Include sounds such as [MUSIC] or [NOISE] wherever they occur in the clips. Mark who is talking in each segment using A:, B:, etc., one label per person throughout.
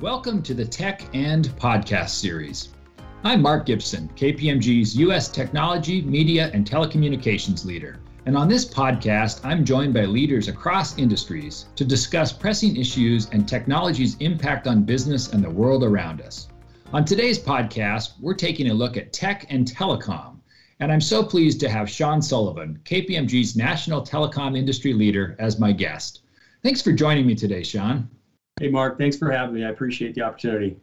A: Welcome to the Tech and Podcast series. I'm Mark Gibson, KPMG's U.S. Technology, Media, and Telecommunications leader. And on this podcast, I'm joined by leaders across industries to discuss pressing issues and technology's impact on business and the world around us. On today's podcast, we're taking a look at tech and telecom. And I'm so pleased to have Sean Sullivan, KPMG's national telecom industry leader, as my guest. Thanks for joining me today, Sean.
B: Hey, Mark, thanks for having me. I appreciate the opportunity.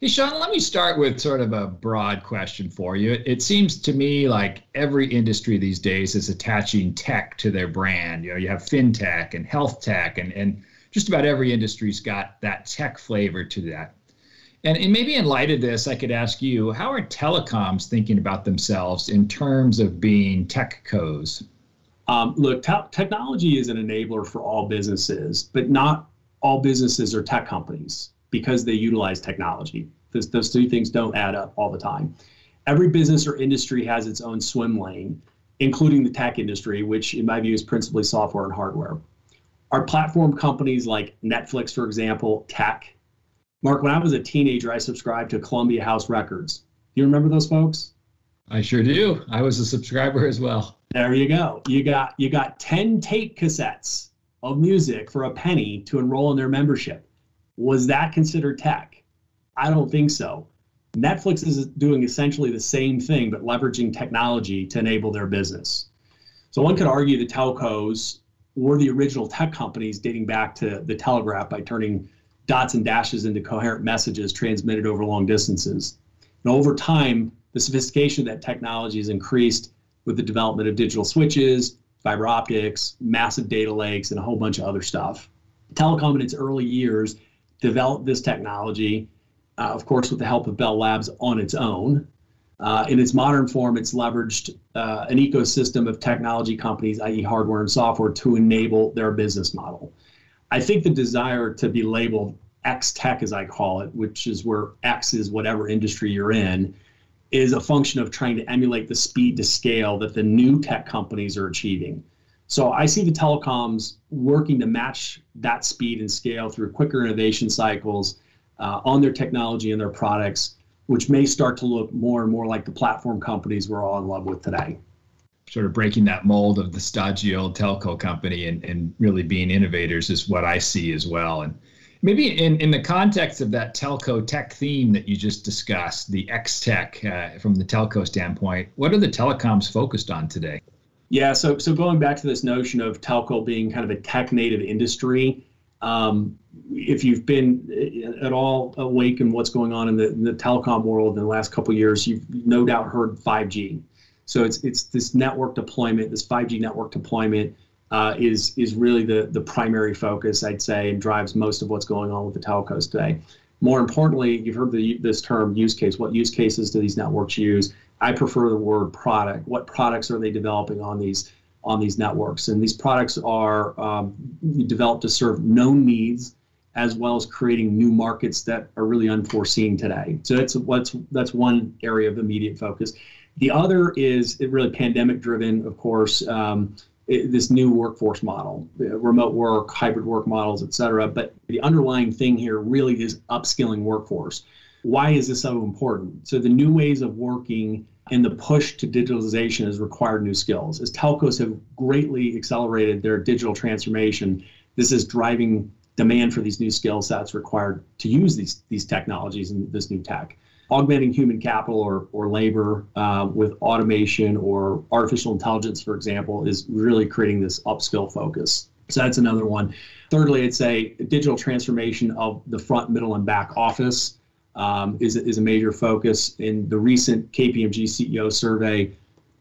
A: Hey, Sean, let me start with sort of a broad question for you. It seems to me like every industry these days is attaching tech to their brand. You know, you have fintech and health tech, and, and just about every industry's got that tech flavor to that. And, and maybe in light of this, I could ask you how are telecoms thinking about themselves in terms of being tech co's?
B: Um, look, te- technology is an enabler for all businesses, but not all businesses are tech companies because they utilize technology. Those, those two things don't add up all the time. Every business or industry has its own swim lane, including the tech industry, which in my view is principally software and hardware. Our platform companies like Netflix, for example, tech. Mark, when I was a teenager, I subscribed to Columbia House Records. Do you remember those folks?
A: I sure do. I was a subscriber as well.
B: There you go. You got you got 10 tape cassettes of music for a penny to enroll in their membership. Was that considered tech? I don't think so. Netflix is doing essentially the same thing, but leveraging technology to enable their business. So one could argue the telcos were the original tech companies dating back to the telegraph by turning dots and dashes into coherent messages transmitted over long distances. And over time, the sophistication of that technology has increased with the development of digital switches, fiber optics, massive data lakes, and a whole bunch of other stuff. Telecom in its early years developed this technology, uh, of course, with the help of Bell Labs on its own. Uh, in its modern form, it's leveraged uh, an ecosystem of technology companies, i.e., hardware and software, to enable their business model. I think the desire to be labeled X tech, as I call it, which is where X is whatever industry you're in, is a function of trying to emulate the speed to scale that the new tech companies are achieving. So I see the telecoms working to match that speed and scale through quicker innovation cycles uh, on their technology and their products, which may start to look more and more like the platform companies we're all in love with today.
A: Sort of breaking that mold of the stodgy old telco company and, and really being innovators is what I see as well. And Maybe in, in the context of that telco tech theme that you just discussed, the X tech uh, from the telco standpoint, what are the telecoms focused on today?
B: Yeah, so so going back to this notion of telco being kind of a tech native industry, um, if you've been uh, at all awake in what's going on in the, in the telecom world in the last couple years, you've no doubt heard 5G. So it's it's this network deployment, this 5G network deployment uh, is is really the the primary focus, I'd say, and drives most of what's going on with the telcos today. More importantly, you've heard the, this term use case. What use cases do these networks use? I prefer the word product. What products are they developing on these on these networks? And these products are um, developed to serve known needs as well as creating new markets that are really unforeseen today. So that's what's that's one area of immediate focus. The other is really pandemic driven, of course. Um, this new workforce model, remote work, hybrid work models, et cetera. But the underlying thing here really is upskilling workforce. Why is this so important? So the new ways of working and the push to digitalization has required new skills. As telcos have greatly accelerated their digital transformation, this is driving demand for these new skill sets required to use these, these technologies and this new tech augmenting human capital or, or labor uh, with automation or artificial intelligence, for example, is really creating this upskill focus. So that's another one. Thirdly, I'd say digital transformation of the front, middle, and back office um, is, is a major focus. In the recent KPMG CEO survey,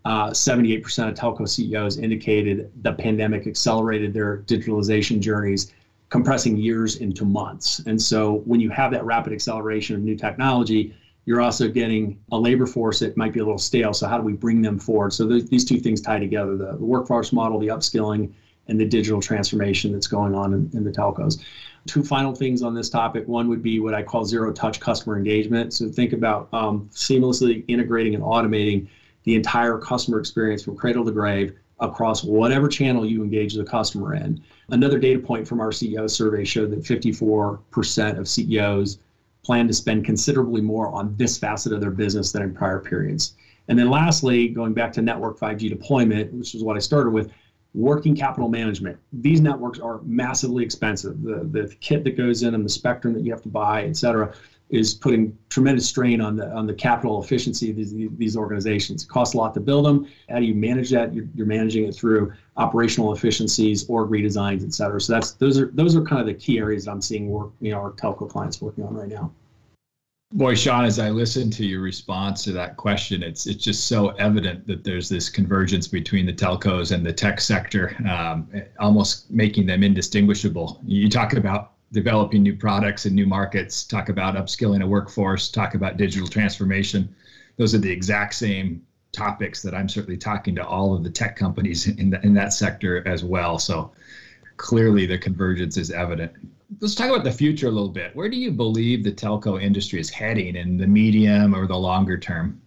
B: uh, 78% of telco CEOs indicated the pandemic accelerated their digitalization journeys, compressing years into months. And so when you have that rapid acceleration of new technology, you're also getting a labor force that might be a little stale. So how do we bring them forward? So th- these two things tie together: the, the, workforce model, the upskilling, and the digital transformation that's going on in, in the telcos. Two final things on this topic. One would be what I call zero-touch customer engagement. So think about um, seamlessly integrating and automating the entire customer experience from cradle to grave across whatever channel you engage the customer in. Another data point from our CEO survey showed that 54% of CEOs plan to spend considerably more on this facet of their business than in prior periods. And then lastly, going back to network 5G deployment, which is what I started with, working capital management. These networks are massively expensive. The, the kit that goes in and the spectrum that you have to buy, et cetera, is putting tremendous strain on the on the capital efficiency of these, these organizations. It costs a lot to build them. How do you manage that? You're, you're managing it through operational efficiencies, org redesigns, et cetera. So that's those are those are kind of the key areas that I'm seeing work, you know, our telco clients working on right now.
A: Boy, Sean, as I listen to your response to that question, it's it's just so evident that there's this convergence between the telcos and the tech sector, um, almost making them indistinguishable. You talk about developing new products and new markets, talk about upskilling a workforce, talk about digital transformation. Those are the exact same topics that I'm certainly talking to all of the tech companies [LAUGHS] in, the, in that sector as well. So clearly the convergence is evident. Let's talk about the future a little bit. Where do you believe the telco industry is heading in the medium or the longer term?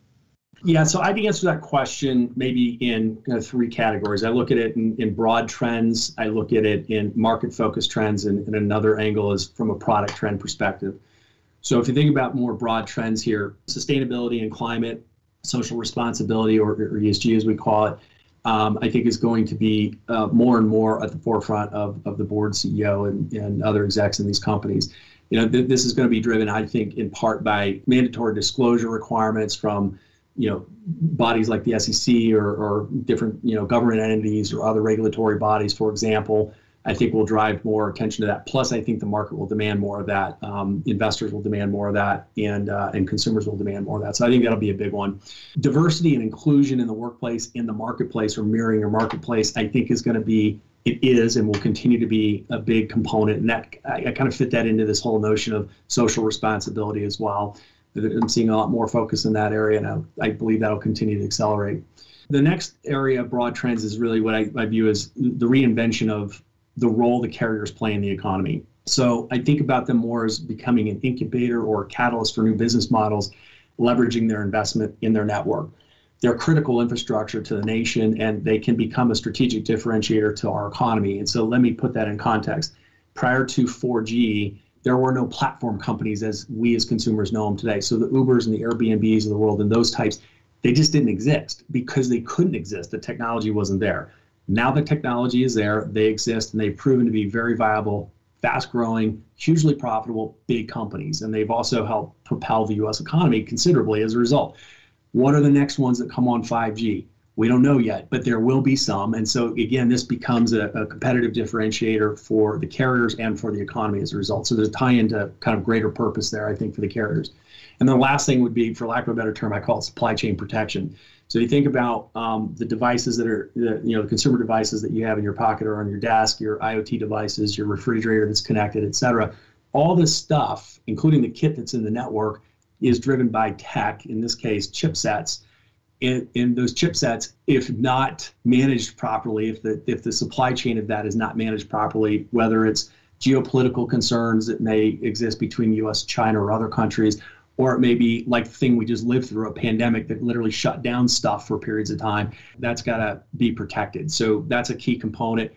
B: Yeah, so I'd answer that question maybe in three categories. I look at it in, in broad trends, I look at it in market focused trends, and, and another angle is from a product trend perspective. So if you think about more broad trends here, sustainability and climate, social responsibility, or, or ESG as we call it, um, I think is going to be uh, more and more at the forefront of, of the board CEO and, and other execs in these companies. You know, th- this is going to be driven, I think, in part by mandatory disclosure requirements from you know bodies like the SEC or, or different you know government entities or other regulatory bodies, for example, I think will drive more attention to that. Plus, I think the market will demand more of that. Um, investors will demand more of that, and uh, and consumers will demand more of that. So I think that'll be a big one. Diversity and inclusion in the workplace, in the marketplace, or mirroring your marketplace, I think is going to be it is and will continue to be a big component. And that I, I kind of fit that into this whole notion of social responsibility as well. I'm seeing a lot more focus in that area, and I, I believe that'll continue to accelerate. The next area of broad trends is really what I, I view as the reinvention of the role the carriers play in the economy. So I think about them more as becoming an incubator or catalyst for new business models, leveraging their investment in their network. They're critical infrastructure to the nation, and they can become a strategic differentiator to our economy. And so let me put that in context. Prior to 4G, there were no platform companies as we as consumers know them today. So the Ubers and the Airbnbs of the world and those types, they just didn't exist because they couldn't exist. The technology wasn't there. Now the technology is there, they exist, and they've proven to be very viable, fast growing, hugely profitable, big companies. And they've also helped propel the US economy considerably as a result. What are the next ones that come on 5G? We don't know yet, but there will be some. And so, again, this becomes a, a, competitive differentiator for the carriers and for the economy as a result. So, there's a tie into kind of greater purpose there, I think, for the carriers. And the last thing would be, for lack of a better term, I call it supply chain protection. So, you think about um, the devices that are, the, you know, the consumer devices that you have in your pocket or on your desk, your IoT devices, your refrigerator that's connected, et cetera. All this stuff, including the kit that's in the network, is driven by tech, in this case, chipsets in, in those chipsets, if not managed properly, if the if the supply chain of that is not managed properly, whether it's geopolitical concerns that may exist between U.S., China, or other countries, or it may be like the thing we just lived through, a pandemic that literally shut down stuff for periods of time. That's got to be protected. So that's a key component.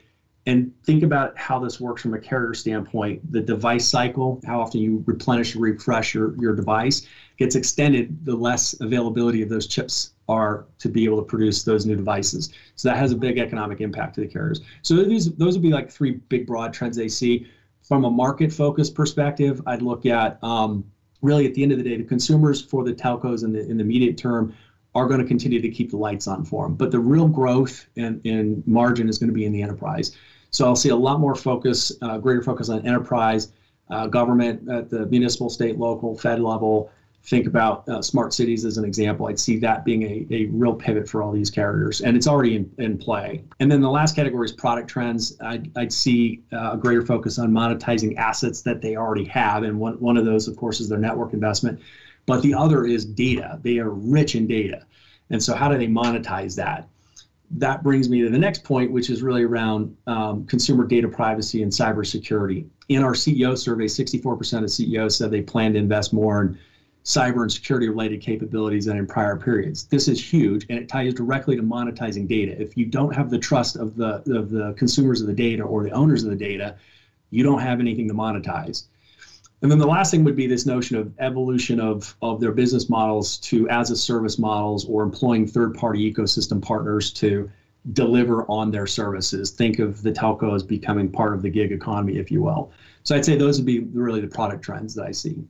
B: And think about how this works from a carrier standpoint. The device cycle, how often you replenish or refresh your, your device, gets extended the less availability of those chips are to be able to produce those new devices. So that has a big economic impact to the carriers. So these those would be like three big broad trends they see. From a market focused perspective, I'd look at um, really at the end of the day, the consumers for the telcos in the in the immediate term are going to continue to keep the lights on for them. But the real growth and, and margin is going to be in the enterprise. So I'll see a lot more focus, uh, greater focus on enterprise, uh, government at the municipal, state, local, Fed level, think about uh, smart cities as an example, I'd see that being a, a real pivot for all these carriers, and it's already in, in play. And then the last category is product trends. I'd, I'd see uh, a greater focus on monetizing assets that they already have, and one, one of those, of course, is their network investment. But the other is data. They are rich in data. And so, how do they monetize that? That brings me to the next point, which is really around um, consumer data privacy and cybersecurity. In our CEO survey, 64% of CEOs said they plan to invest more in cyber and security related capabilities than in prior periods. This is huge and it ties directly to monetizing data. If you don't have the trust of the of the consumers of the data or the owners of the data, you don't have anything to monetize. And then the last thing would be this notion of evolution of, of their business models to as a service models or employing third party ecosystem partners to deliver on their services. Think of the telco as becoming part of the gig economy, if you will. So I'd say those would be really the product trends that I see.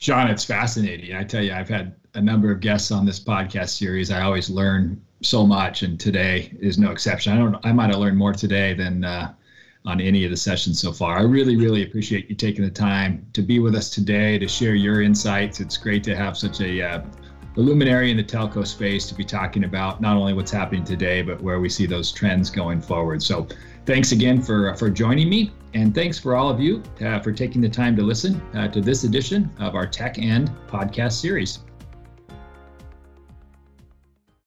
A: Sean, it's fascinating. I tell you, I've had a number of guests on this podcast series. I always learn so much, and today is no exception. I don't. I might have learned more today than uh, on any of the sessions so far. I really, really appreciate you taking the time to be with us today to share your insights. It's great to have such a uh, the luminary in the telco space to be talking about not only what's happening today, but where we see those trends going forward. So, thanks again for for joining me, and thanks for all of you uh, for taking the time to listen uh, to this edition of our Tech and podcast series.